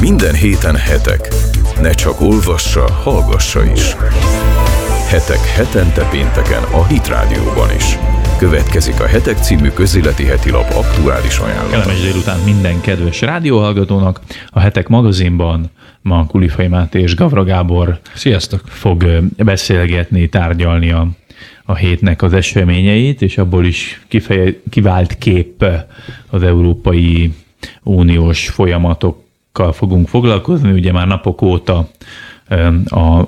Minden héten hetek. Ne csak olvassa, hallgassa is. Hetek hetente pénteken a Hit Rádióban is. Következik a Hetek című közéleti heti lap aktuális ajánlata. Kellemes délután minden kedves rádióhallgatónak. A Hetek magazinban ma Kulifai Máté és Gavra Gábor Sziasztok! fog beszélgetni, tárgyalni a, a hétnek az eseményeit, és abból is kifeje, kivált kép az Európai Uniós folyamatokkal fogunk foglalkozni. Ugye már napok óta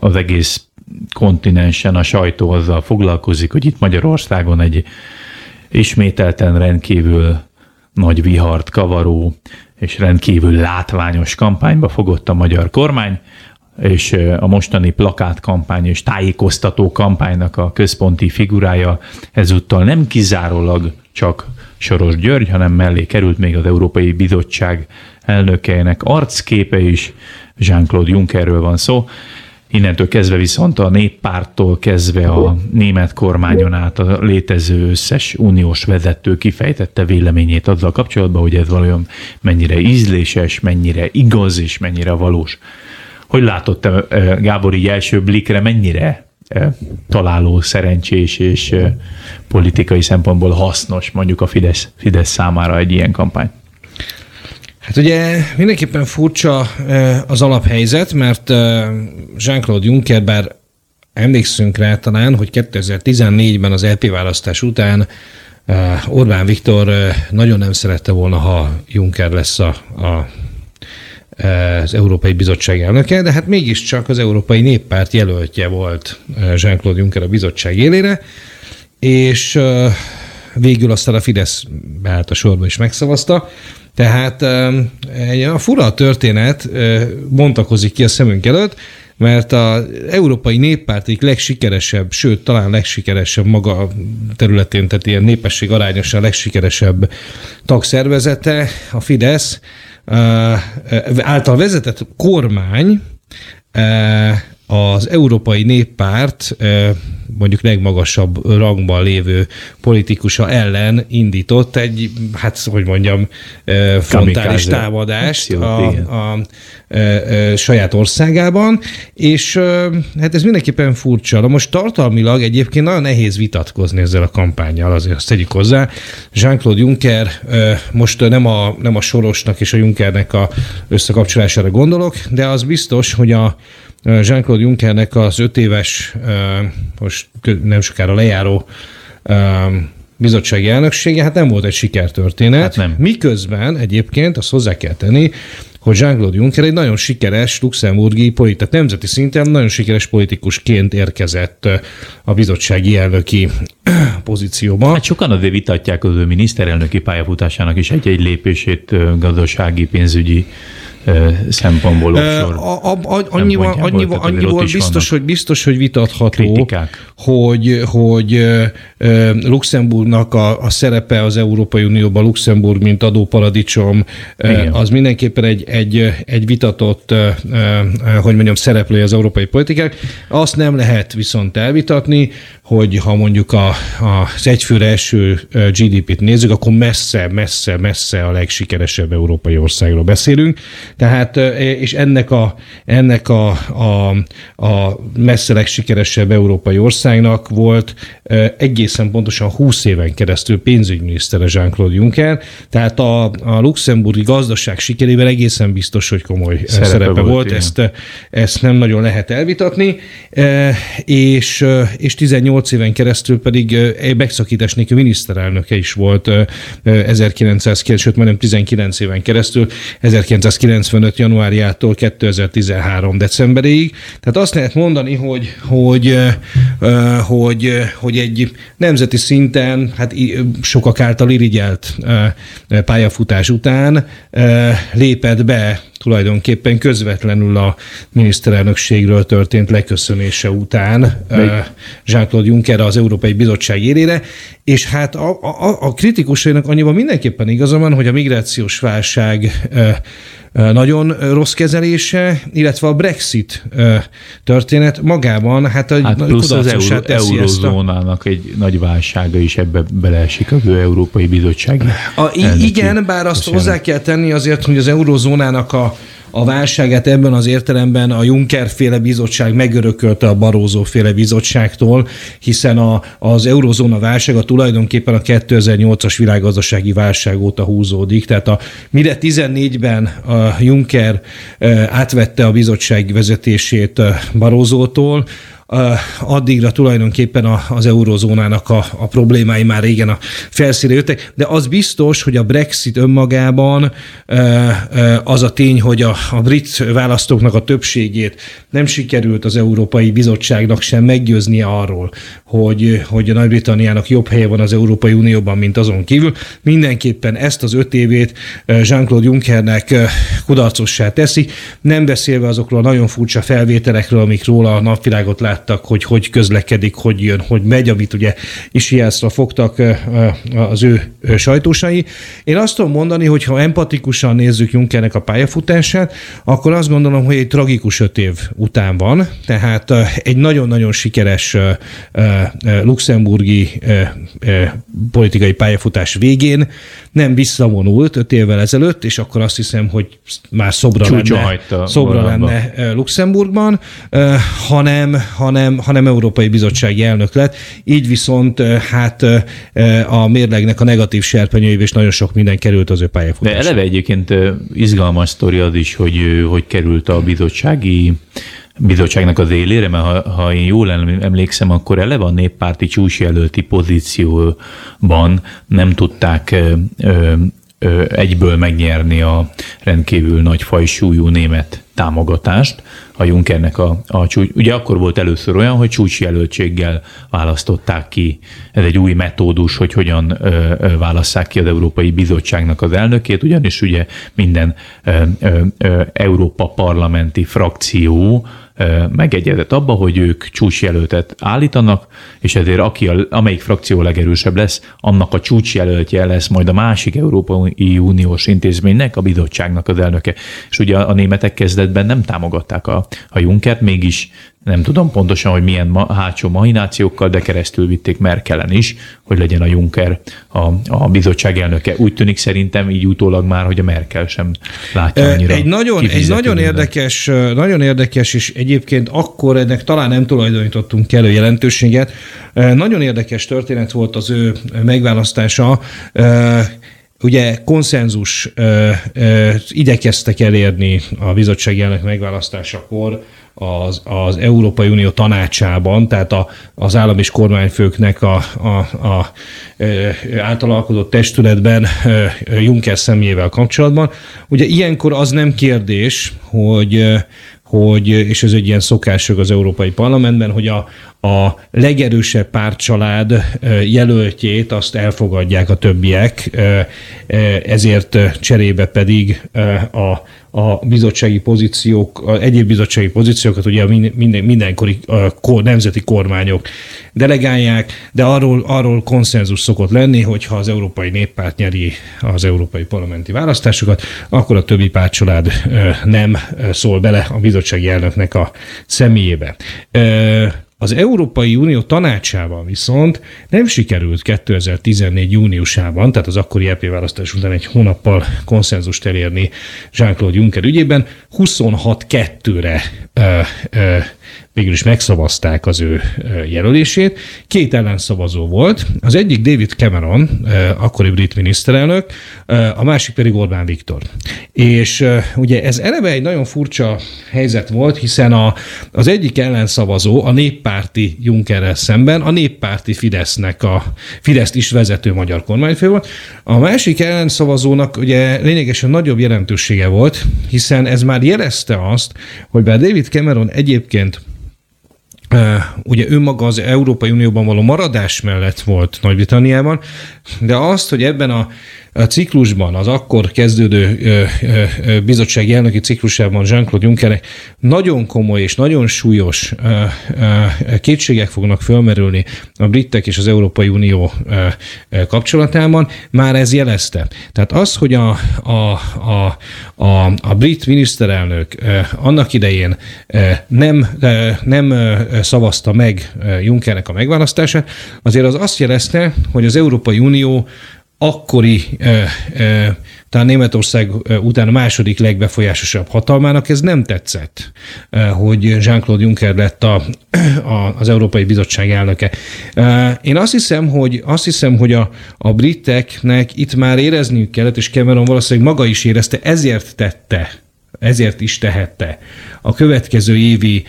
az egész kontinensen a sajtó azzal foglalkozik, hogy itt Magyarországon egy ismételten rendkívül nagy vihart kavaró és rendkívül látványos kampányba fogott a magyar kormány, és a mostani plakátkampány és tájékoztató kampánynak a központi figurája ezúttal nem kizárólag csak Soros György, hanem mellé került még az Európai Bizottság elnökeinek arcképe is, Jean-Claude Junckerről van szó. Innentől kezdve viszont a néppártól kezdve a német kormányon át a létező összes uniós vezető kifejtette véleményét azzal kapcsolatban, hogy ez valójában mennyire ízléses, mennyire igaz és mennyire valós. Hogy látott eh, Gábor így első blikre, mennyire találó, szerencsés és politikai szempontból hasznos mondjuk a Fidesz, Fidesz számára egy ilyen kampány? Hát ugye mindenképpen furcsa az alaphelyzet, mert Jean-Claude Juncker, bár emlékszünk rá talán, hogy 2014-ben az LP választás után Orbán Viktor nagyon nem szerette volna, ha Juncker lesz a, a az Európai Bizottság elnöke, de hát mégiscsak az Európai Néppárt jelöltje volt Jean-Claude Juncker a bizottság élére, és végül aztán a Fidesz beállt a sorba és megszavazta. Tehát egy a fura történet bontakozik ki a szemünk előtt, mert az Európai Néppárt egyik legsikeresebb, sőt, talán legsikeresebb maga területén, tehát ilyen népesség arányosan legsikeresebb tagszervezete, a Fidesz, által vezetett kormány az Európai Néppárt mondjuk legmagasabb rangban lévő politikusa ellen indított egy, hát hogy mondjam, frontális támadást a, a, a, a saját országában, és hát ez mindenképpen furcsa. Na most tartalmilag egyébként nagyon nehéz vitatkozni ezzel a kampányjal, azért azt tegyük hozzá. Jean-Claude Juncker, most nem a, nem a Sorosnak és a Junckernek a összekapcsolására gondolok, de az biztos, hogy a Jean-Claude Junckernek az öt éves, most nem sokára lejáró bizottsági elnöksége, hát nem volt egy sikertörténet. Hát nem. Miközben egyébként azt hozzá kell tenni, hogy Jean-Claude Juncker egy nagyon sikeres luxemburgi politika, nemzeti szinten nagyon sikeres politikusként érkezett a bizottsági elnöki pozícióba. Hát sokan azért vitatják az ő miniszterelnöki pályafutásának is egy-egy lépését gazdasági, pénzügyi szempontból offshore a, a, a, annyival, annyival, annyival biztos, hogy biztos, hogy vitatható, kritikák. hogy, hogy Luxemburgnak a, a szerepe az Európai Unióban, Luxemburg, mint adóparadicsom, Igen. az mindenképpen egy, egy, egy vitatott, hogy mondjam, szereplője az európai politikák. Azt nem lehet viszont elvitatni, hogy ha mondjuk a, a, az egyfőre eső GDP-t nézzük, akkor messze, messze, messze a legsikeresebb európai országról beszélünk. Tehát, és ennek a, ennek a, a, a messze legsikeresebb európai országnak volt egészen pontosan 20 éven keresztül pénzügyminisztere Jean-Claude Juncker, tehát a, a luxemburgi gazdaság sikerében egészen biztos, hogy komoly szerepe, szerepe volt, volt. ezt, ezt nem nagyon lehet elvitatni, és, és 18 éven keresztül pedig egy megszakítás nélkül miniszterelnöke is volt 1909, sőt majdnem 19 éven keresztül, 1995. januárjától 2013. decemberéig. Tehát azt lehet mondani, hogy, hogy, hogy, hogy egy nemzeti szinten, hát sokak által irigyelt pályafutás után lépett be tulajdonképpen közvetlenül a miniszterelnökségről történt leköszönése után Jean-Claude Juncker az Európai Bizottság érére, és hát a, a, a kritikusainak annyiban mindenképpen igaza van, hogy a migrációs válság nagyon rossz kezelése, illetve a Brexit történet magában hát, hát plusz az euró, eurozónának a... egy nagy válsága is ebbe beleesik az Európai Bizottság. A, igen, bár azt hozzá kell tenni azért, hogy az eurozónának a a válságát ebben az értelemben a Juncker féle bizottság megörökölte a Barózó féle bizottságtól, hiszen a, az eurozóna válsága tulajdonképpen a 2008-as világgazdasági válság óta húzódik. Tehát a, mire 14-ben a Juncker átvette a bizottság vezetését Barózótól, addigra tulajdonképpen az eurozónának a, a problémái már régen a felszíre jöttek, de az biztos, hogy a Brexit önmagában az a tény, hogy a, a brit választóknak a többségét nem sikerült az Európai Bizottságnak sem meggyőzni arról, hogy, hogy a Nagy-Britanniának jobb helye van az Európai Unióban, mint azon kívül. Mindenképpen ezt az öt évét Jean-Claude Junckernek kudarcossá teszi, nem beszélve azokról a nagyon furcsa felvételekről, amik róla a napvilágot lát láttak, hogy hogy közlekedik, hogy jön, hogy megy, amit ugye Isiászra fogtak az ő sajtósai. Én azt tudom mondani, hogy ha empatikusan nézzük Junckernek a pályafutását, akkor azt gondolom, hogy egy tragikus öt év után van, tehát egy nagyon-nagyon sikeres luxemburgi politikai pályafutás végén nem visszavonult öt évvel ezelőtt, és akkor azt hiszem, hogy már szobra Csúcsa lenne, szobra lenne Luxemburgban, hanem, hanem, hanem Európai Bizottsági elnök lett. Így viszont hát a mérlegnek a negatív serpenyőjével és nagyon sok minden került az ő pályafutásra. De eleve egyébként izgalmas sztori az is, hogy, hogy került a bizottsági bizottságnak az élére, mert ha, ha én jól emlékszem, akkor eleve a néppárti csúcsjelölti pozícióban nem tudták ö, ö, egyből megnyerni a rendkívül nagy fajsúlyú német támogatást a Junckernek a, a csúcs. Ugye akkor volt először olyan, hogy csúcsjelöltséggel választották ki. Ez egy új metódus, hogy hogyan ö, ö, válasszák ki az Európai Bizottságnak az elnökét, ugyanis ugye minden ö, ö, Európa parlamenti frakció megegyezett abba, hogy ők csúcsjelöltet állítanak, és ezért aki a, amelyik frakció legerősebb lesz, annak a csúcsjelöltje lesz majd a másik Európai Uniós intézménynek, a bizottságnak az elnöke. És ugye a németek kezdetben nem támogatták a, a Junkert, mégis nem tudom pontosan, hogy milyen ma, hátsó mahinációkkal, de keresztül vitték Merkelen is, hogy legyen a Juncker a, a bizottság elnöke. Úgy tűnik szerintem így utólag már, hogy a Merkel sem látja annyira Egy nagyon, egy nagyon érdekes, nagyon érdekes, és egyébként akkor ennek talán nem tulajdonítottunk kellő jelentőséget. Nagyon érdekes történet volt az ő megválasztása ugye konszenzus ö, elérni a bizottsági elnök megválasztásakor az, az Európai Unió tanácsában, tehát a, az állam és kormányfőknek a, a, a, általalkozott testületben Juncker személyével kapcsolatban. Ugye ilyenkor az nem kérdés, hogy hogy, és ez egy ilyen szokások az Európai Parlamentben, hogy a, a legerősebb pártcsalád jelöltjét azt elfogadják a többiek, ezért cserébe pedig a, a bizottsági pozíciók, a egyéb bizottsági pozíciókat ugye minden, mindenkori a nemzeti kormányok delegálják, de arról, arról konszenzus szokott lenni, hogyha az Európai Néppárt nyeri az európai parlamenti választásokat, akkor a többi pártcsalád nem szól bele a bizottsági elnöknek a személyébe. Az Európai Unió tanácsában viszont nem sikerült 2014. júniusában, tehát az akkori EP választás után egy hónappal konszenzust elérni Jean-Claude Juncker ügyében, 26-2-re végül is megszavazták az ő jelölését. Két ellenszavazó volt, az egyik David Cameron, akkori brit miniszterelnök, a másik pedig Orbán Viktor. És ugye ez eleve egy nagyon furcsa helyzet volt, hiszen a, az egyik ellenszavazó a néppárti Junckerrel szemben a néppárti Fidesznek a Fideszt is vezető magyar kormányfő volt. A másik ellenszavazónak ugye lényegesen nagyobb jelentősége volt, hiszen ez már jelezte azt, hogy bár David Cameron egyébként ugye ő maga az Európai Unióban való maradás mellett volt Nagy-Britanniában, de azt, hogy ebben a ciklusban, az akkor kezdődő bizottsági elnöki ciklusában Jean-Claude Junckernek nagyon komoly és nagyon súlyos kétségek fognak fölmerülni a britek és az Európai Unió kapcsolatában, már ez jelezte. Tehát az, hogy a, a, a, a, a brit miniszterelnök annak idején nem, nem szavazta meg Junckernek a megválasztását, azért az azt jelezte, hogy az Európai Unió akkori talán Németország után a második legbefolyásosabb hatalmának ez nem tetszett, hogy Jean-Claude Juncker lett a, a, az Európai Bizottság elnöke. Én azt hiszem, hogy, azt hiszem, hogy a, a briteknek itt már érezniük kellett, és Cameron valószínűleg maga is érezte, ezért tette ezért is tehette a következő évi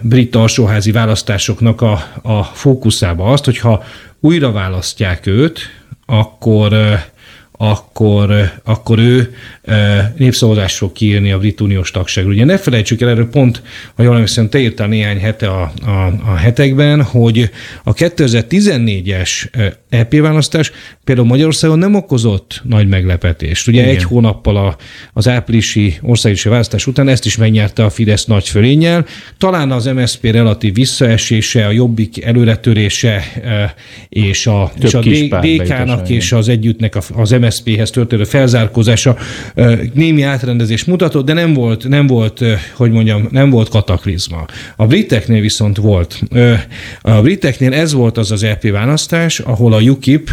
brit alsóházi választásoknak a, a fókuszába azt, hogyha újra választják őt, akkor akkor, akkor ő népszavazást fog kiírni a brit uniós tagságról. Ugye ne felejtsük el, erről pont, ha jól emlékszem, te írtál néhány hete a, a, a hetekben, hogy a 2014-es EP választás például Magyarországon nem okozott nagy meglepetést. Ugye Igen. egy hónappal a, az áprilisi országos választás után ezt is megnyerte a Fidesz nagy fölénnyel. Talán az MSZP relatív visszaesése, a Jobbik előretörése és a, és a DK-nak és az együttnek az MSZP-hez történő felzárkózása némi átrendezés mutatott, de nem volt, nem volt, hogy mondjam, nem volt kataklizma. A briteknél viszont volt. A briteknél ez volt az az EP választás, ahol a UKIP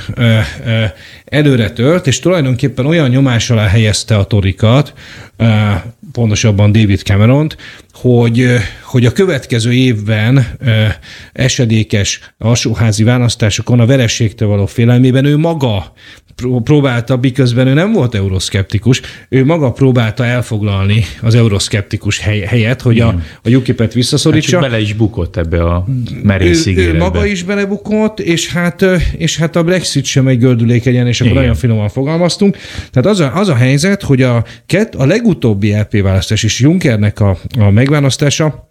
előre tört, és tulajdonképpen olyan nyomás alá helyezte a torikat, pontosabban David Cameron-t, hogy, hogy a következő évben esedékes alsóházi választásokon a verességtől való félelmében ő maga próbálta, miközben ő nem volt euroszkeptikus, ő maga próbálta elfoglalni az euroszkeptikus hely, helyet, hogy a, a UKIP-et visszaszorítsa. Hát bele is bukott ebbe a merész ő, ő maga is belebukott, és hát, és hát a Brexit sem egy gördülékenyen, és akkor Igen. nagyon finoman fogalmaztunk. Tehát az a, az a helyzet, hogy a, a legutóbbi LP választás és Junckernek a, a megválasztása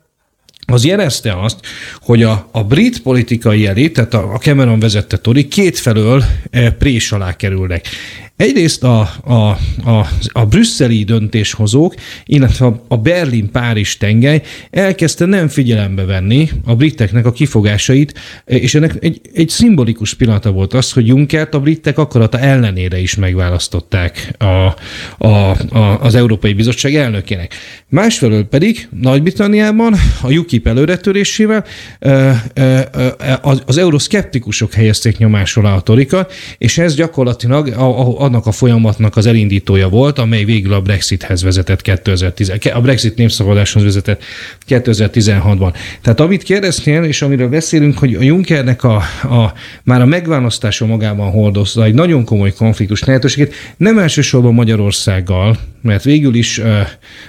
az jelezte azt, hogy a, a brit politikai elit, tehát a, Cameron vezette Tory kétfelől e, prés alá kerülnek. Egyrészt a, a, a, a brüsszeli döntéshozók, illetve a Berlin-Párizs tengely elkezdte nem figyelembe venni a briteknek a kifogásait, és ennek egy, egy szimbolikus pillanata volt az, hogy Junckert a britek akarata ellenére is megválasztották a, a, a, az Európai Bizottság elnökének. Másfelől pedig Nagy-Britanniában a UKIP előretörésével az, az euroszkeptikusok helyezték nyomás alá a torikat, és ez gyakorlatilag a, a annak a folyamatnak az elindítója volt, amely végül a Brexithez vezetett 2010, a Brexit népszavazáshoz vezetett 2016-ban. Tehát amit kérdeztél, és amiről beszélünk, hogy a Junckernek a, a már a megválasztása magában hordozza egy nagyon komoly konfliktus lehetőségét, nem elsősorban Magyarországgal, mert végül is ö,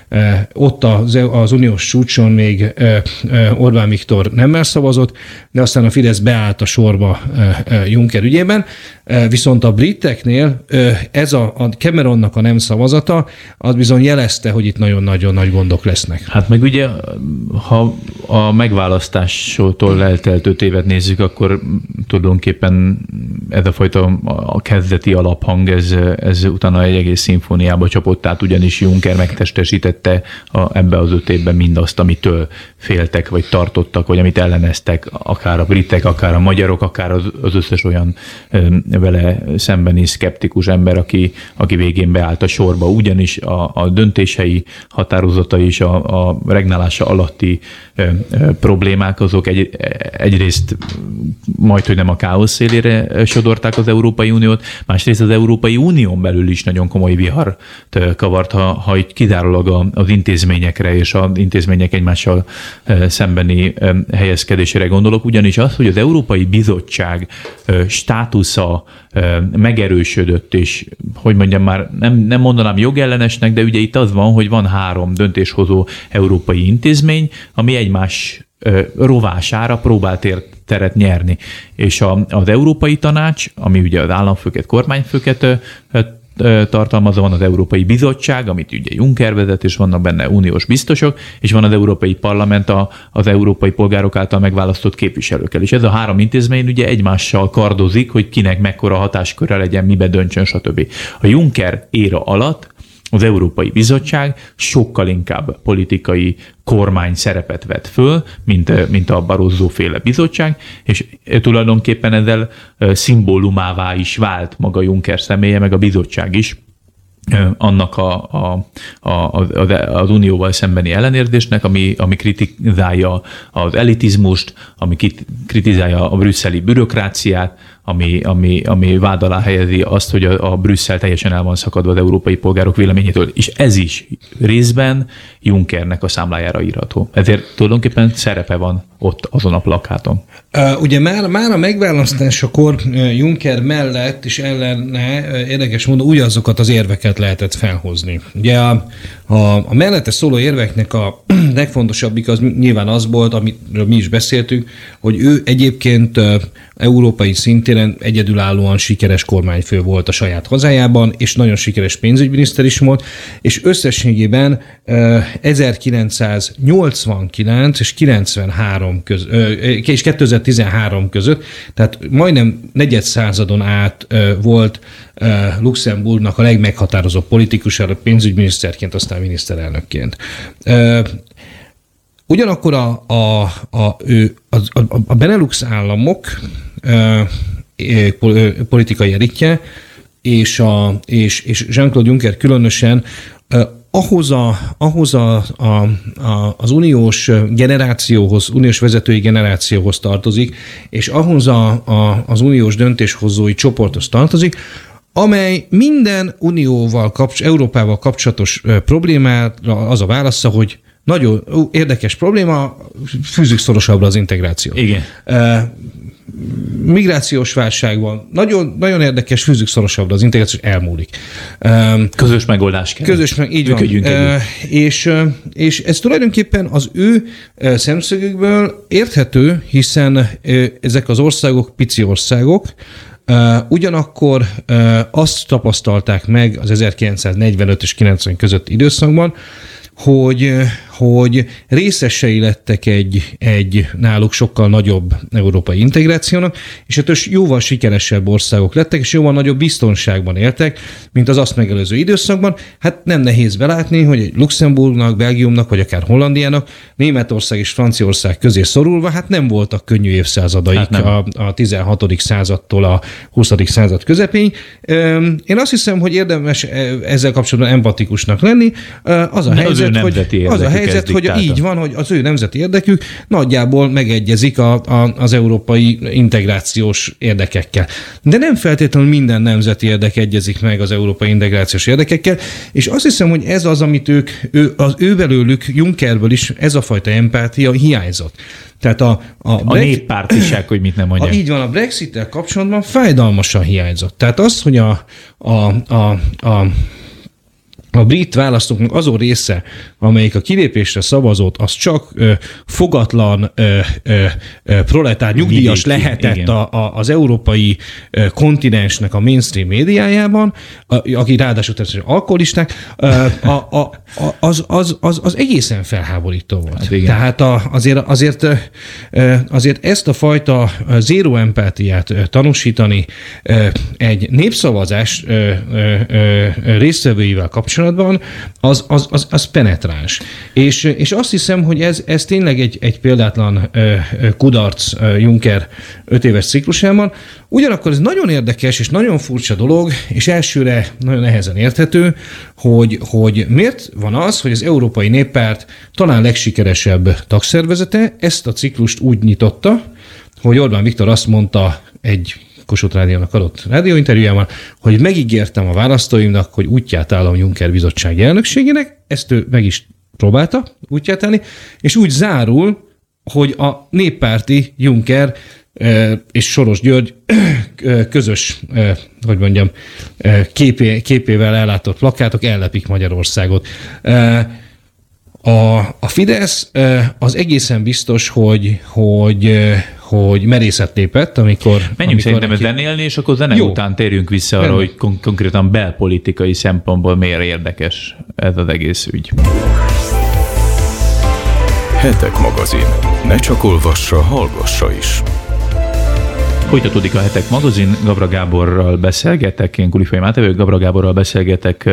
ö, ott az, az uniós csúcson még ö, ö, Orbán Viktor nem szavazott, de aztán a Fidesz beállt a sorba ö, ö, Juncker ügyében, ö, viszont a briteknél ö, ez a, a Cameronnak a nem szavazata, az bizony jelezte, hogy itt nagyon-nagyon nagy gondok lesznek. Hát meg ugye, ha a megválasztástól eltelt öt évet nézzük, akkor tulajdonképpen ez a fajta a kezdeti alaphang, ez, ez utána egy egész szimfóniába csapott át, ugyanis Juncker megtestesítette a, ebbe az öt évben mindazt, amitől féltek, vagy tartottak, vagy amit elleneztek, akár a britek, akár a magyarok, akár az, az összes olyan vele szembeni szkeptikus ember, aki, aki végén beállt a sorba. Ugyanis a, a döntései, határozata is a, a regnálása alatti ö, ö, problémák, azok egy, egyrészt majd, hogy nem a káosz szélére sodorták az Európai Uniót, másrészt az Európai Unión belül is nagyon komoly vihar kavart, ha, ha itt kizárólag az intézményekre és az intézmények egymással szembeni helyezkedésére gondolok, ugyanis az, hogy az Európai Bizottság státusza megerősödött, és hogy mondjam már, nem, nem mondanám jogellenesnek, de ugye itt az van, hogy van három döntéshozó európai intézmény, ami egymás rovására próbált teret nyerni. És a, az Európai Tanács, ami ugye az államfőket, kormányfőket tartalmazza, van az Európai Bizottság, amit ugye Juncker vezet, és vannak benne uniós biztosok, és van az Európai Parlament a, az európai polgárok által megválasztott képviselőkkel. És ez a három intézmény ugye egymással kardozik, hogy kinek mekkora hatásköre legyen, mibe döntsön, stb. A Juncker éra alatt az Európai Bizottság sokkal inkább politikai kormány szerepet vett föl, mint, mint a Barroso féle bizottság, és tulajdonképpen ezzel szimbólumává is vált maga Juncker személye, meg a bizottság is, annak a, a, a, az unióval szembeni ellenérdésnek, ami, ami kritizálja az elitizmust, ami kritizálja a brüsszeli bürokráciát, ami, ami, ami vád alá helyezi azt, hogy a, a Brüsszel teljesen el van szakadva az európai polgárok véleményétől. És ez is részben Junckernek a számlájára írható. Ezért tulajdonképpen szerepe van ott azon a plakáton. Ugye már, már a megválasztásakor Juncker mellett és ellene érdekes módon ugyanazokat az érveket lehetett felhozni. Ugye a, a, a mellette szóló érveknek a legfontosabbik az nyilván az volt, amiről mi is beszéltünk, hogy ő egyébként európai szintéren egyedülállóan sikeres kormányfő volt a saját hazájában, és nagyon sikeres pénzügyminiszter is volt, és összességében uh, 1989 és 93 köz, és 2013 között, tehát majdnem negyed századon át volt Luxemburgnak a legmeghatározóbb politikusára, pénzügyminiszterként, aztán miniszterelnökként. Ugyanakkor a, a, a, a, a, a Benelux államok politikai elitje, és, a, és, és Jean-Claude Juncker különösen ahhoz, a, ahhoz a, a, a, az uniós generációhoz, uniós vezetői generációhoz tartozik, és ahhoz a, a, az uniós döntéshozói csoporthoz tartozik, amely minden unióval, kapcs, Európával kapcsolatos problémára az a válasza, hogy nagyon érdekes probléma, fűzzük szorosabbra az integrációt. Igen. Migrációs válság van. Nagyon, nagyon érdekes, fűzzük szorosabbra az integráció, elmúlik. Közös megoldás kell. Közös, meg, így van. És, és ez tulajdonképpen az ő szemszögükből érthető, hiszen ezek az országok pici országok, Ugyanakkor azt tapasztalták meg az 1945 és 90 között időszakban, hogy, hogy részesei lettek egy, egy náluk sokkal nagyobb európai integrációnak, és ettől jóval sikeresebb országok lettek, és jóval nagyobb biztonságban éltek, mint az azt megelőző időszakban. Hát nem nehéz belátni, hogy egy Luxemburgnak, Belgiumnak, vagy akár Hollandiának, Németország és Franciaország közé szorulva, hát nem voltak könnyű évszázadaik hát a, a 16. századtól a 20. század közepén. Én azt hiszem, hogy érdemes ezzel kapcsolatban empatikusnak lenni. Az a helyzet, hogy, az a helyzet, hogy így van, hogy az ő nemzeti érdekük nagyjából megegyezik a, a, az európai integrációs érdekekkel. De nem feltétlenül minden nemzeti érdek egyezik meg az európai integrációs érdekekkel, és azt hiszem, hogy ez az, amit ők, ő, az ő belőlük, Junckerből is ez a fajta empátia hiányzott. Tehát a, a, a Brexit, néppártiság, hogy mit nem mondják. A, így van, a Brexit-tel kapcsolatban fájdalmasan hiányzott. Tehát az, hogy a, a, a, a a brit választóknak azon része, amelyik a kilépésre szavazott, az csak ö, fogatlan ö, ö, ö, proletár nyugdíjas Vidéki, lehetett a, a, az európai ö, kontinensnek a mainstream médiájában, a, aki ráadásul természetesen alkoholisták, ö, a, a, az, az, az, az egészen felháborító volt. Hát Tehát a, azért, azért, ö, azért ezt a fajta zéró empátiát tanúsítani ö, egy népszavazás ö, ö, ö, résztvevőivel kapcsolatban, kapcsolatban, az, az, az, az penetráns. És, és azt hiszem, hogy ez, ez tényleg egy, egy példátlan kudarc Juncker öt éves ciklusában. Ugyanakkor ez nagyon érdekes és nagyon furcsa dolog, és elsőre nagyon nehezen érthető, hogy, hogy miért van az, hogy az Európai Néppárt talán legsikeresebb tagszervezete ezt a ciklust úgy nyitotta, hogy Orbán Viktor azt mondta egy Kossuth Rádiónak adott rádióinterjújában, hogy megígértem a választóimnak, hogy útját állom Juncker bizottság elnökségének, ezt ő meg is próbálta útját állni, és úgy zárul, hogy a néppárti Juncker és Soros György közös, hogy mondjam, képé, képével ellátott plakátok ellepik Magyarországot. A, a Fidesz az egészen biztos, hogy, hogy, hogy merészet lépett, amikor... Menjünk amikor szerintem neki... zenélni, és akkor zene Jó. után térjünk vissza arra, hogy kon- konkrétan belpolitikai szempontból miért érdekes ez az egész ügy. Hetek magazin. Ne csak olvassa, hallgassa is. Folytatódik a Hetek magazin, Gabra Gáborral beszélgetek, én Kulifai Máté Gabra Gáborral beszélgetek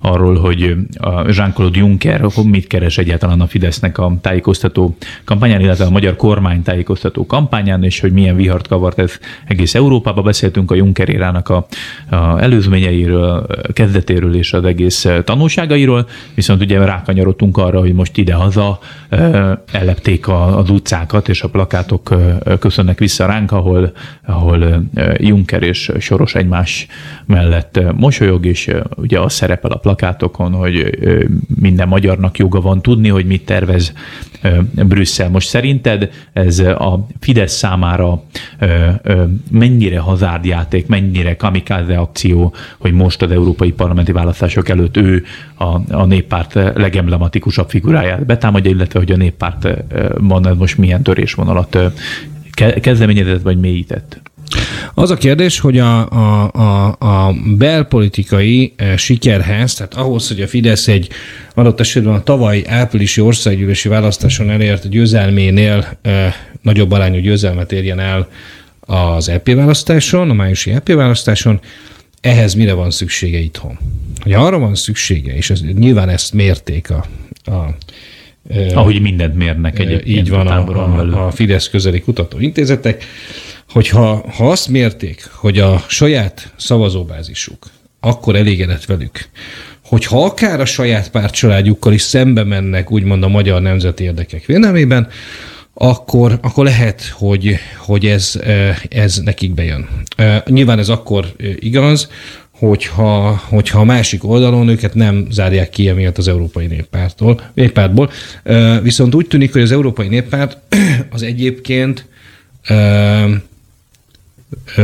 arról, hogy a Jean-Claude Juncker mit keres egyáltalán a Fidesznek a tájékoztató kampányán, illetve a magyar kormány tájékoztató kampányán, és hogy milyen vihart kavart ez egész Európába. Beszéltünk a Juncker érának a, a előzményeiről, kezdetéről és az egész tanulságairól, viszont ugye rákanyarodtunk arra, hogy most ide-haza ellepték az utcákat, és a plakátok köszönnek vissza ránk, ahol ahol Juncker és Soros egymás mellett mosolyog, és ugye az szerepel a plakátokon, hogy minden magyarnak joga van tudni, hogy mit tervez Brüsszel. Most szerinted ez a Fidesz számára mennyire hazárdjáték, mennyire kamikáze akció, hogy most az európai parlamenti választások előtt ő a, a néppárt legemblematikusabb figuráját betámadja, illetve hogy a néppártban most milyen törésvonalat kezdeményezett vagy mélyített? Az a kérdés, hogy a, a, a, a belpolitikai eh, sikerhez, tehát ahhoz, hogy a Fidesz egy adott esetben a tavaly áprilisi országgyűlési választáson elért győzelménél e, nagyobb arányú győzelmet érjen el az EP választáson, a májusi EP választáson, ehhez mire van szüksége itthon? Hogy arra van szüksége, és ez, nyilván ezt mérték a, a ahogy mindent mérnek egyébként. Így van a, a, a Fidesz közeli kutatóintézetek, hogyha ha azt mérték, hogy a saját szavazóbázisuk akkor elégedett velük, hogyha akár a saját pártcsaládjukkal is szembe mennek, úgymond a magyar nemzeti érdekek védelmében, akkor, akkor lehet, hogy, hogy ez, ez nekik bejön. Nyilván ez akkor igaz, hogyha, hogyha a másik oldalon őket nem zárják ki emiatt az Európai Néppártól, Néppártból. Viszont úgy tűnik, hogy az Európai Néppárt az egyébként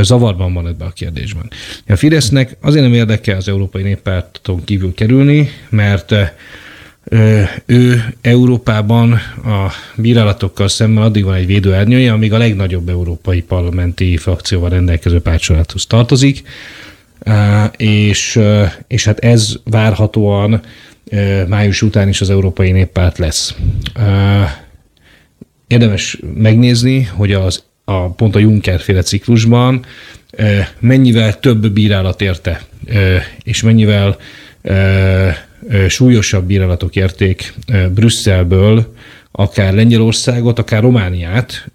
zavarban van ebben a kérdésben. A Fidesznek azért nem érdekel az Európai Néppárton kívül kerülni, mert ő Európában a bírálatokkal szemben addig van egy védőernyője, amíg a legnagyobb európai parlamenti frakcióval rendelkező pártcsaládhoz tartozik, és, és hát ez várhatóan május után is az Európai Néppárt lesz. Érdemes megnézni, hogy az a, pont a Juncker féle ciklusban mennyivel több bírálat érte, és mennyivel súlyosabb bírálatok érték Brüsszelből akár Lengyelországot, akár Romániát,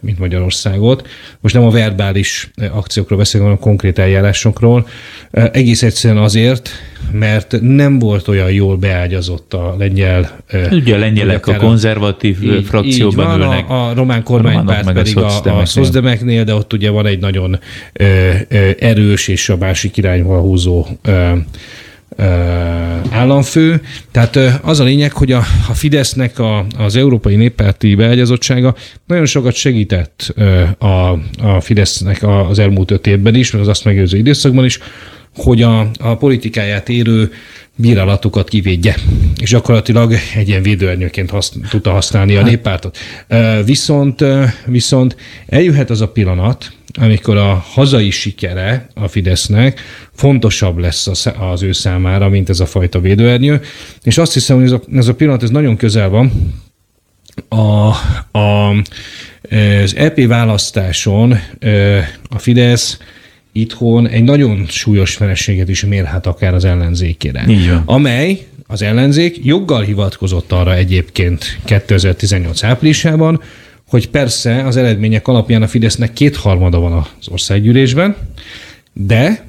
mint Magyarországot. Most nem a verbális akciókról beszélünk, hanem a konkrét eljárásokról. Egész egyszerűen azért, mert nem volt olyan jól beágyazott a lengyel... Ugye a lengyelek a konzervatív így, frakcióban így van, ülnek. A, a román kormánypárt pedig a, a szozdemeknél, de ott ugye van egy nagyon erős és a másik irányba húzó államfő. Tehát az a lényeg, hogy a, a Fidesznek a, az európai néppárti beágyazottsága nagyon sokat segített a, a Fidesznek az elmúlt öt évben is, meg az azt megőző időszakban is, hogy a, a politikáját érő bírálatokat kivédje. És gyakorlatilag egy ilyen védőernyőként hasz, tudta használni a hát- néppártot. Viszont, viszont eljöhet az a pillanat, amikor a hazai sikere a Fidesznek fontosabb lesz az ő számára, mint ez a fajta védőernyő. És azt hiszem, hogy ez a, ez a pillanat ez nagyon közel van. A, a, az EP választáson a Fidesz itthon egy nagyon súlyos vereséget is mérhet akár az ellenzékére. Amely az ellenzék joggal hivatkozott arra egyébként 2018 áprilisában, hogy persze az eredmények alapján a Fidesznek kétharmada van az országgyűlésben, de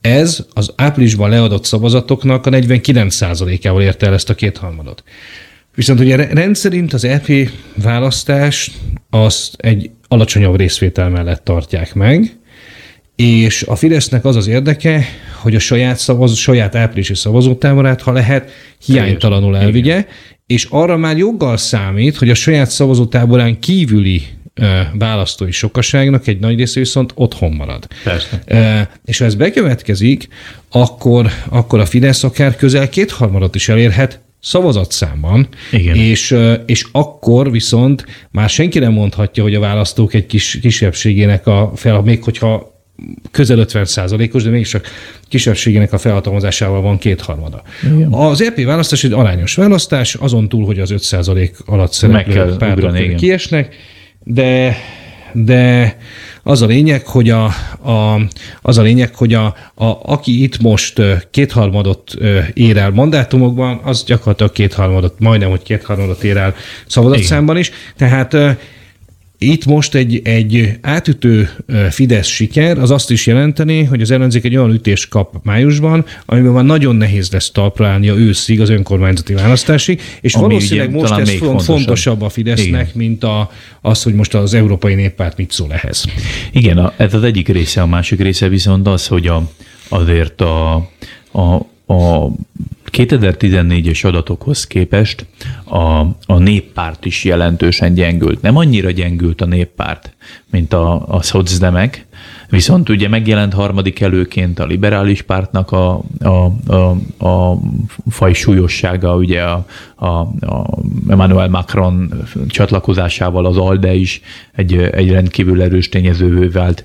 ez az áprilisban leadott szavazatoknak a 49%-ával érte el ezt a kétharmadot. Viszont ugye rendszerint az EP választás azt egy alacsonyabb részvétel mellett tartják meg, és a Fidesznek az az érdeke, hogy a saját, szavaz, saját áprilisi szavazótáborát, ha lehet, hiánytalanul elvigye, és arra már joggal számít, hogy a saját szavazótáborán kívüli választói sokaságnak egy nagy része viszont otthon marad. Persze. És ha ez bekövetkezik, akkor, akkor a Fidesz akár közel kétharmadot is elérhet szavazatszámban, Igen. És, és akkor viszont már senki nem mondhatja, hogy a választók egy kis kisebbségének a fel, még hogyha közel 50 százalékos, de mégiscsak kisebbségének a felhatalmazásával van kétharmada. Igen. Az EP választás egy arányos választás, azon túl, hogy az 5 százalék alatt szereplő pártok kiesnek, de de az a lényeg, hogy, a, a, az a, lényeg, hogy a, a, aki itt most kétharmadot ér el mandátumokban, az gyakorlatilag kétharmadot, majdnem, hogy kétharmadot ér el szavazatszámban is. Tehát itt most egy, egy átütő Fidesz siker az azt is jelenteni, hogy az ellenzék egy olyan ütést kap májusban, amiben már nagyon nehéz lesz talpra állnia őszig az önkormányzati választásig, és Ami valószínűleg ugye, most ez fontosabb. fontosabb a Fidesznek, Igen. mint a, az, hogy most az Európai Néppárt mit szól ehhez. Igen, a, ez az egyik része, a másik része viszont az, hogy a, azért a, a a 2014-es adatokhoz képest a, a néppárt is jelentősen gyengült. Nem annyira gyengült a néppárt, mint a, a szocdemek, Viszont ugye megjelent harmadik előként a liberális pártnak a, a, a, a faj súlyossága, ugye a, a, a Emmanuel Macron csatlakozásával az ALDE is egy, egy rendkívül erős tényezővé vált,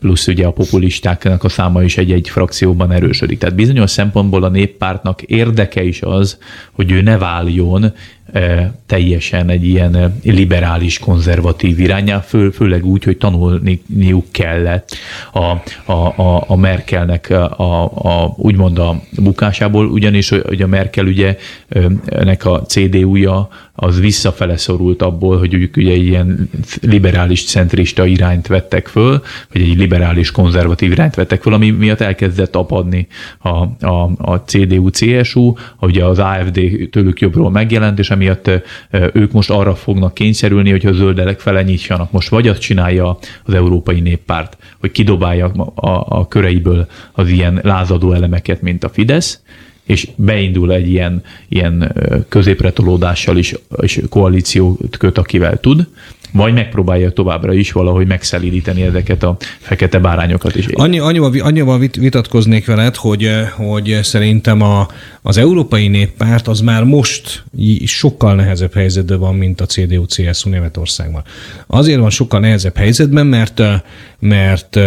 plusz ugye a populistáknak a száma is egy-egy frakcióban erősödik. Tehát bizonyos szempontból a néppártnak érdeke is az, hogy ő ne váljon teljesen egy ilyen liberális, konzervatív irányá, fő, főleg úgy, hogy tanulniuk kellett a, a, a, a Merkelnek a, a, úgymond a bukásából, ugyanis hogy a Merkel ugye nek a CDU-ja az visszafele szorult abból, hogy ők ugye ilyen liberális centrista irányt vettek föl, vagy egy liberális konzervatív irányt vettek föl, ami miatt elkezdett apadni a, a, a CDU-CSU, ugye az AFD tőlük jobbról megjelent, és emiatt ők most arra fognak kényszerülni, hogy a zöldelek fele nyitsanak. Most vagy azt csinálja az Európai Néppárt, hogy kidobálja a, a köreiből az ilyen lázadó elemeket, mint a Fidesz, és beindul egy ilyen, ilyen középretolódással is, és koalíciót köt, akivel tud, vagy megpróbálja továbbra is valahogy megszelídíteni ezeket a fekete bárányokat is. Annyi, annyival, annyival vitatkoznék veled, hogy, hogy szerintem a, az Európai Néppárt az már most sokkal nehezebb helyzetben van, mint a CDU-CSU Németországban. Azért van sokkal nehezebb helyzetben, mert mert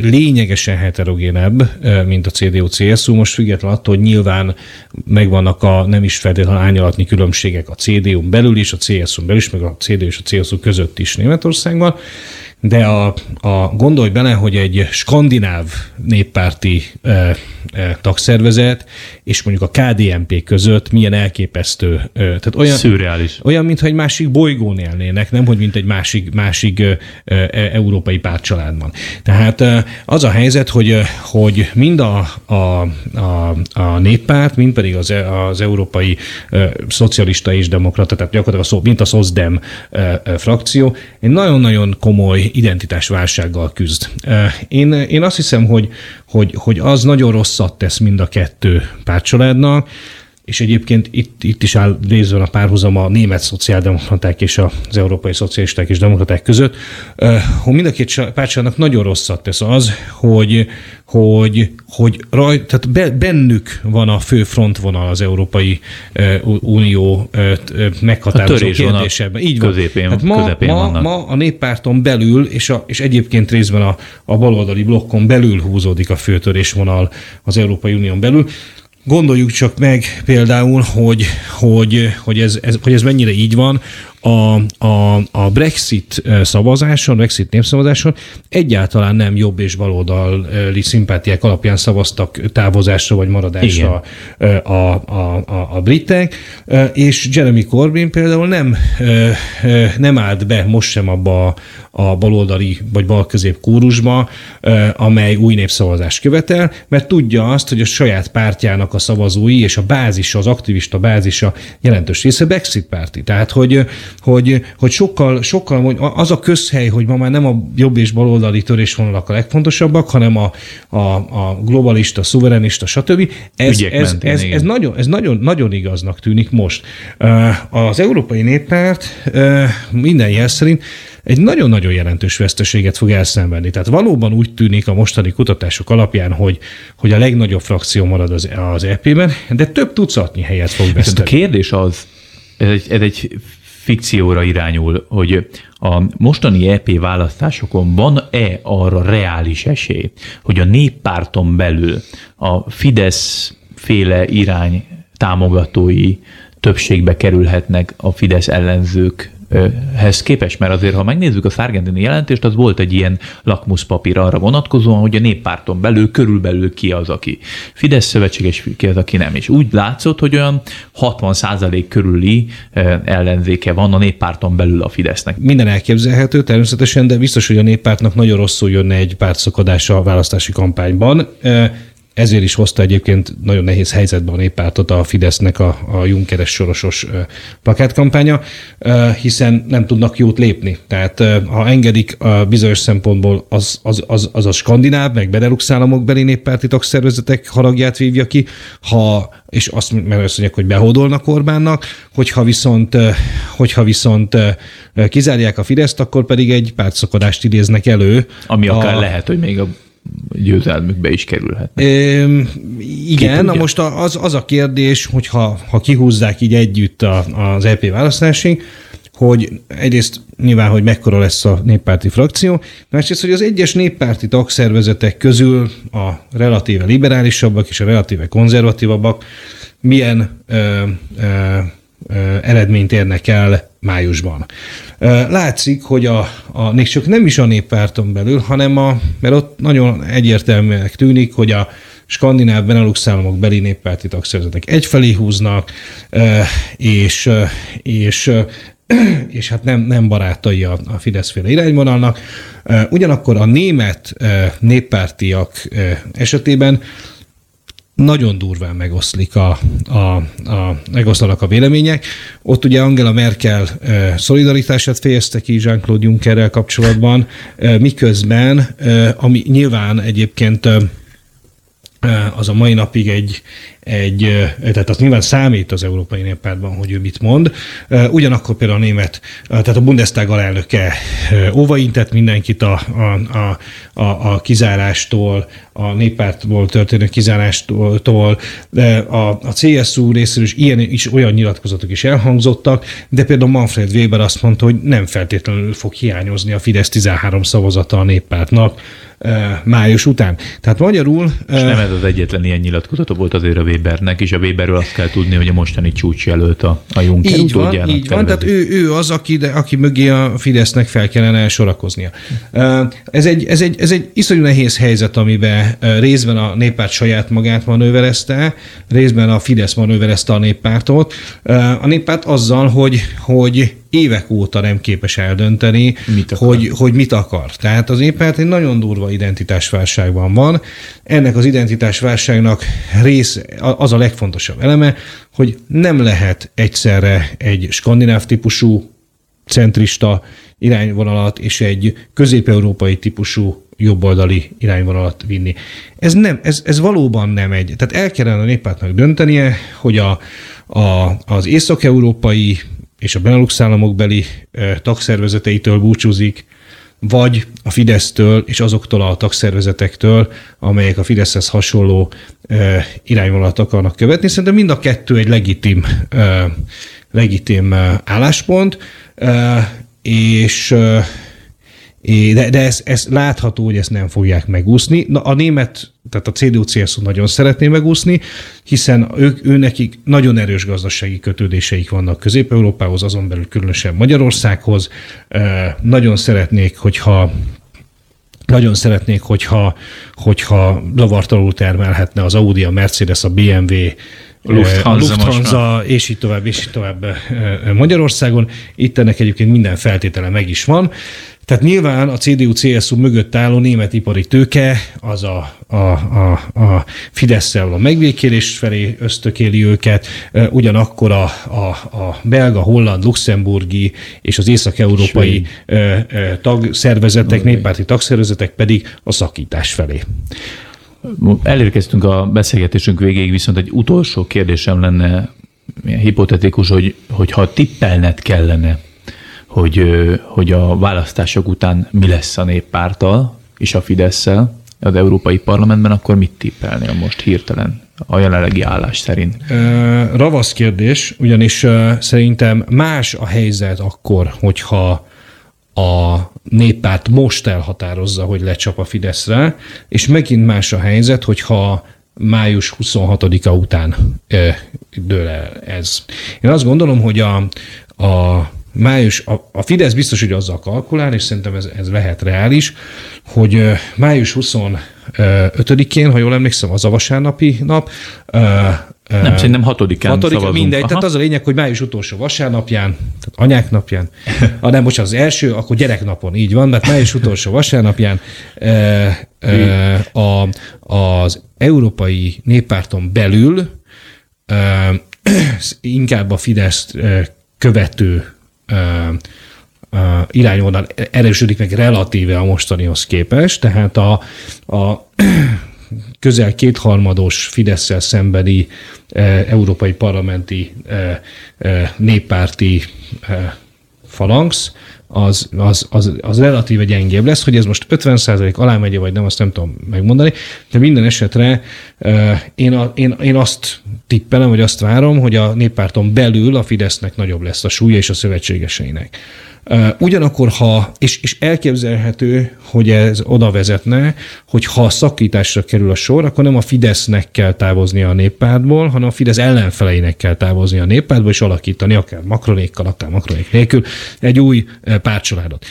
lényegesen heterogénebb, mint a CDU-CSU, most független attól, hogy nyilván megvannak a nem is feltétlenül ányalatni különbségek a CDU-n belül is, a CSU-n belül is, meg a CDU és a CSU között is Németországban, de a, a, gondolj bele, hogy egy skandináv néppárti e, e, tagszervezet és mondjuk a KDNP között milyen elképesztő. E, tehát olyan, Szürreális. Olyan, mintha egy másik bolygón élnének, nem, hogy mint egy másik, másik e, e, európai pártcsaládban. Tehát e, az a helyzet, hogy, hogy mind a, a, a, a néppárt, mind pedig az, az európai e, szocialista és demokrata, tehát gyakorlatilag a szó, mint a SZOSZDEM e, e, frakció, egy nagyon-nagyon komoly identitásválsággal küzd. Én, én azt hiszem, hogy, hogy, hogy az nagyon rosszat tesz mind a kettő pártcsaládnak, és egyébként itt, itt is áll részben a párhuzam a német szociáldemokraták és az európai szocialisták és demokraták között, hogy mind a két pártságnak nagyon rosszat tesz az, hogy, hogy, hogy raj, tehát bennük van a fő frontvonal az Európai Unió meghatározó kérdésében. Így van. Középén, hát ma, közepén ma, vannak. ma a néppárton belül, és, a, és egyébként részben a, a baloldali blokkon belül húzódik a főtörésvonal az Európai Unión belül. Gondoljuk csak meg például, hogy, hogy, hogy, ez, ez, hogy ez mennyire így van. A, a, a Brexit szavazáson, Brexit népszavazáson egyáltalán nem jobb és baloldali szimpátiák alapján szavaztak távozásra vagy maradásra a, a, a, a britek, és Jeremy Corbyn például nem, nem állt be most sem abba a baloldali vagy balközép kórusba, amely új népszavazást követel, mert tudja azt, hogy a saját pártjának a szavazói és a bázisa, az aktivista bázisa jelentős része Brexit párti. Tehát, hogy, hogy, hogy sokkal, sokkal az a közhely, hogy ma már nem a jobb és baloldali törésvonalak a legfontosabbak, hanem a, a, a globalista, szuverenista, stb. Ez, ez, mentén, ez, ez, nagyon, ez nagyon, nagyon igaznak tűnik most. Az Európai Néppárt minden jel szerint egy nagyon-nagyon jelentős veszteséget fog elszenvedni. Tehát valóban úgy tűnik a mostani kutatások alapján, hogy, hogy a legnagyobb frakció marad az, az EP-ben, de több tucatnyi helyet fog veszteni. A kérdés az, ez egy, ez egy fikcióra irányul, hogy a mostani EP választásokon van-e arra reális esély, hogy a néppárton belül a Fidesz féle irány támogatói többségbe kerülhetnek a Fidesz ellenzők hez képest, mert azért, ha megnézzük a szárgendini jelentést, az volt egy ilyen lakmuszpapír arra vonatkozóan, hogy a néppárton belül körülbelül ki az, aki Fidesz szövetséges, ki az, aki nem. És úgy látszott, hogy olyan 60% körüli ellenzéke van a néppárton belül a Fidesznek. Minden elképzelhető természetesen, de biztos, hogy a néppártnak nagyon rosszul jönne egy pártszakadás a választási kampányban ezért is hozta egyébként nagyon nehéz helyzetbe a néppártot a Fidesznek a, a Junkeres sorosos plakátkampánya, hiszen nem tudnak jót lépni. Tehát ha engedik a bizonyos szempontból az, az, az, az a skandináv, meg Benelux államok beli néppárti tagszervezetek haragját vívja ki, ha, és azt, mert azt mondják, hogy behódolnak Orbánnak, hogyha viszont, hogyha viszont kizárják a Fideszt, akkor pedig egy pártszakadást idéznek elő. Ami akár a, lehet, hogy még a győzelmükbe is kerülhet. É, igen, na most az, az a kérdés, hogy ha, ha kihúzzák így együtt a, az EP választásig, hogy egyrészt nyilván, hogy mekkora lesz a néppárti frakció, másrészt, hogy az egyes néppárti tagszervezetek közül a relatíve liberálisabbak és a relatíve konzervatívabbak milyen ö, ö, eredményt érnek el májusban. Látszik, hogy a, a még csak nem is a néppárton belül, hanem a, mert ott nagyon egyértelműen tűnik, hogy a skandináv Benelux államok beli néppárti tagszervezetek egyfelé húznak, és, és és hát nem, nem barátai a, a Fidesz-féle irányvonalnak. Ugyanakkor a német néppártiak esetében nagyon durván megoszlik a, a, a, megoszlanak a vélemények. Ott ugye Angela Merkel szolidaritását fejezte ki Jean-Claude Junckerrel kapcsolatban, miközben, ami nyilván egyébként az a mai napig egy, egy, tehát az nyilván számít az Európai Néppártban, hogy ő mit mond. Ugyanakkor például a német, tehát a Bundestag alelnöke óvaintett mindenkit a, a, a, a, a kizárástól, a néppártból történő kizárástól, a, a CSU részéről is ilyen is olyan nyilatkozatok is elhangzottak, de például Manfred Weber azt mondta, hogy nem feltétlenül fog hiányozni a Fidesz 13 szavazata a néppártnak május után. Tehát magyarul... És nem ez az egyetlen ilyen nyilatkozata volt azért a Webernek, és a Weberről azt kell tudni, hogy a mostani csúcs jelölt a, a Juncker Így van, így van, tehát ő, ő az, aki, de, aki mögé a Fidesznek fel kellene sorakoznia. Ez egy, ez egy, ez egy iszonyú nehéz helyzet, amiben részben a néppárt saját magát manőverezte, részben a Fidesz manőverezte a néppártot. A néppárt azzal, hogy, hogy évek óta nem képes eldönteni, mit hogy, hogy mit akar. Tehát az éppárt egy nagyon durva identitásválságban van. Ennek az identitásválságnak rész, az a legfontosabb eleme, hogy nem lehet egyszerre egy skandináv típusú centrista irányvonalat és egy közép-európai típusú jobboldali irányvonalat vinni. Ez, nem, ez, ez valóban nem egy. Tehát el kellene a néppártnak döntenie, hogy a, a, az észak-európai és a Benelux államok beli tagszervezeteitől búcsúzik, vagy a Fidesztől és azoktól a tagszervezetektől, amelyek a Fideszhez hasonló irányvonalat akarnak követni. Szerintem mind a kettő egy legitim, legitim álláspont, és de, de ez, ez látható, hogy ezt nem fogják megúszni. Na, a német, tehát a CDU-CSU nagyon szeretné megúszni, hiszen ők, ő nekik nagyon erős gazdasági kötődéseik vannak Közép-Európához, azon belül különösen Magyarországhoz. Nagyon szeretnék, hogyha nagyon szeretnék, hogyha, hogyha zavartalanul termelhetne az Audi, a Mercedes, a BMW, Lufthansa, a Lufthansa és így tovább, és így tovább Magyarországon. Itt ennek egyébként minden feltétele meg is van. Tehát nyilván a CDU-CSU mögött álló német ipari tőke az a, a, a, a fidesz a megvékélés felé ösztökéli őket, ugyanakkor a, a, a belga, holland, luxemburgi és az észak-európai tagszervezetek, néppárti tagszervezetek pedig a szakítás felé. Elérkeztünk a beszélgetésünk végéig, viszont egy utolsó kérdésem lenne, hipotetikus, hogy, hogy ha tippelnet kellene, hogy, hogy a választások után mi lesz a néppárttal és a fidesz az Európai Parlamentben, akkor mit tippelnél most hirtelen a jelenlegi állás szerint? Ravasz kérdés, ugyanis szerintem más a helyzet akkor, hogyha a néppárt most elhatározza, hogy lecsap a Fideszre, és megint más a helyzet, hogyha május 26-a után dől el ez. Én azt gondolom, hogy a, a május, a, a Fidesz biztos, hogy azzal kalkulál, és szerintem ez, ez lehet reális, hogy május 25-én, ha jól emlékszem, az a vasárnapi nap, nem, szerintem hatodikán hatodik, szavazunk. mindegy, Aha. tehát az a lényeg, hogy május utolsó vasárnapján, tehát anyák napján, ah, nem, most az első, akkor gyereknapon, így van, mert május utolsó vasárnapján e, e, a, az Európai Néppárton belül e, inkább a Fidesz követő irányvonal erősödik meg relatíve a mostanihoz képest, tehát a, a közel kétharmados fidesz szembeni európai parlamenti néppárti falanx, az, az, az, az relatíve gyengébb lesz, hogy ez most 50% alá megy, vagy nem, azt nem tudom megmondani, de minden esetre én, a, én, én azt tippelem, vagy azt várom, hogy a néppárton belül a Fidesznek nagyobb lesz a súlya és a szövetségeseinek. Ugyanakkor, ha, és, és elképzelhető, hogy ez oda vezetne, hogy ha szakításra kerül a sor, akkor nem a Fidesznek kell távozni a néppártból, hanem a Fidesz ellenfeleinek kell távozni a néppártból, és alakítani akár makronékkal, akár makronék nélkül egy új pártcsaládot.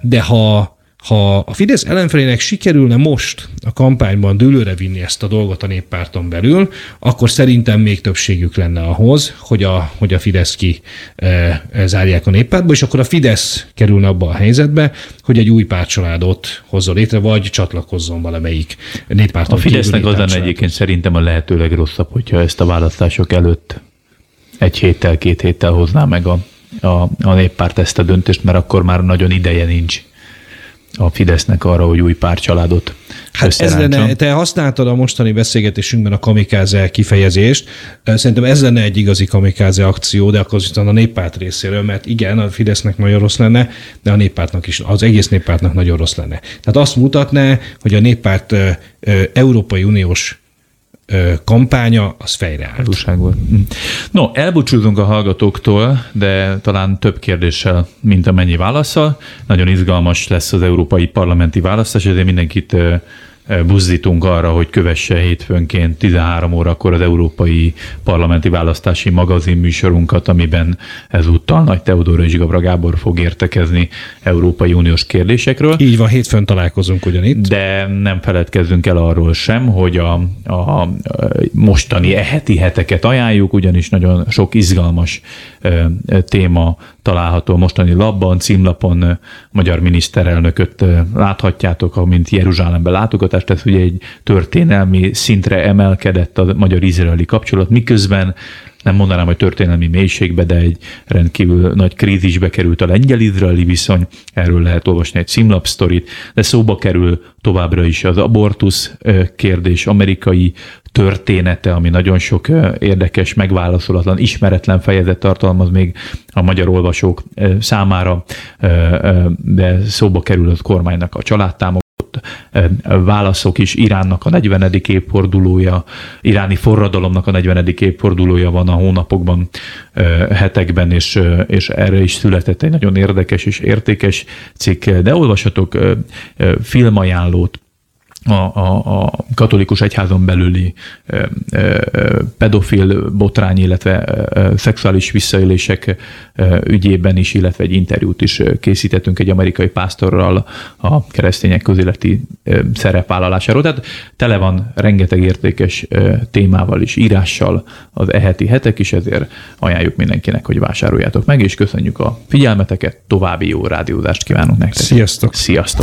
De ha ha a Fidesz ellenfelének sikerülne most a kampányban dőlőre vinni ezt a dolgot a néppárton belül, akkor szerintem még többségük lenne ahhoz, hogy a, hogy a Fidesz ki e, e, zárják a néppártba, és akkor a Fidesz kerülne abba a helyzetbe, hogy egy új pártcsaládot hozzon létre, vagy csatlakozzon valamelyik néppárton A Fidesznek az lenne egyébként szerintem a lehető legrosszabb, hogyha ezt a választások előtt egy héttel, két héttel hozná meg a, a, a néppárt ezt a döntést, mert akkor már nagyon ideje nincs a Fidesznek arra, hogy új párcsaládot Hát ez lenne, te használtad a mostani beszélgetésünkben a kamikáze kifejezést. Szerintem ez lenne egy igazi kamikáze akció, de akkor a néppárt részéről, mert igen, a Fidesznek nagyon rossz lenne, de a néppártnak is, az egész néppártnak nagyon rossz lenne. Tehát azt mutatná, hogy a néppárt Európai Uniós kampánya, az fejreállt. volt. Hm. No, elbúcsúzunk a hallgatóktól, de talán több kérdéssel, mint amennyi válaszsal. Nagyon izgalmas lesz az európai parlamenti választás, ezért mindenkit buzdítunk arra, hogy kövesse hétfőnként 13 órakor az Európai Parlamenti Választási Magazin műsorunkat, amiben ezúttal Nagy Teodóra és Gabra Gábor fog értekezni Európai Uniós kérdésekről. Így van, hétfőn találkozunk ugyanitt. De nem feledkezzünk el arról sem, hogy a, a mostani heti heteket ajánljuk, ugyanis nagyon sok izgalmas téma található mostani labban, címlapon magyar miniszterelnököt láthatjátok, amint Jeruzsálembe látogatást tesz, ugye egy történelmi szintre emelkedett a magyar-izraeli kapcsolat, miközben nem mondanám, hogy történelmi mélységbe, de egy rendkívül nagy krízisbe került a lengyel-izraeli viszony, erről lehet olvasni egy címlapsztorit, de szóba kerül továbbra is az abortusz kérdés, amerikai története, ami nagyon sok érdekes, megválaszolatlan, ismeretlen fejezet tartalmaz még a magyar olvasók számára, de szóba kerül az kormánynak a válaszok is. Iránnak a 40. évfordulója, iráni forradalomnak a 40. évfordulója van a hónapokban, hetekben, és, és erre is született egy nagyon érdekes és értékes cikk. De olvasatok filmajánlót, a, a, a katolikus egyházon belüli ö, ö, pedofil botrány, illetve ö, szexuális visszaélések ö, ügyében is, illetve egy interjút is készítettünk egy amerikai pásztorral a keresztények közéleti ö, szerepvállalásáról. Tehát tele van rengeteg értékes ö, témával is, írással az eheti hetek is, ezért ajánljuk mindenkinek, hogy vásároljátok meg, és köszönjük a figyelmeteket, további jó rádiózást kívánunk nektek. Sziasztok! Sziasztok!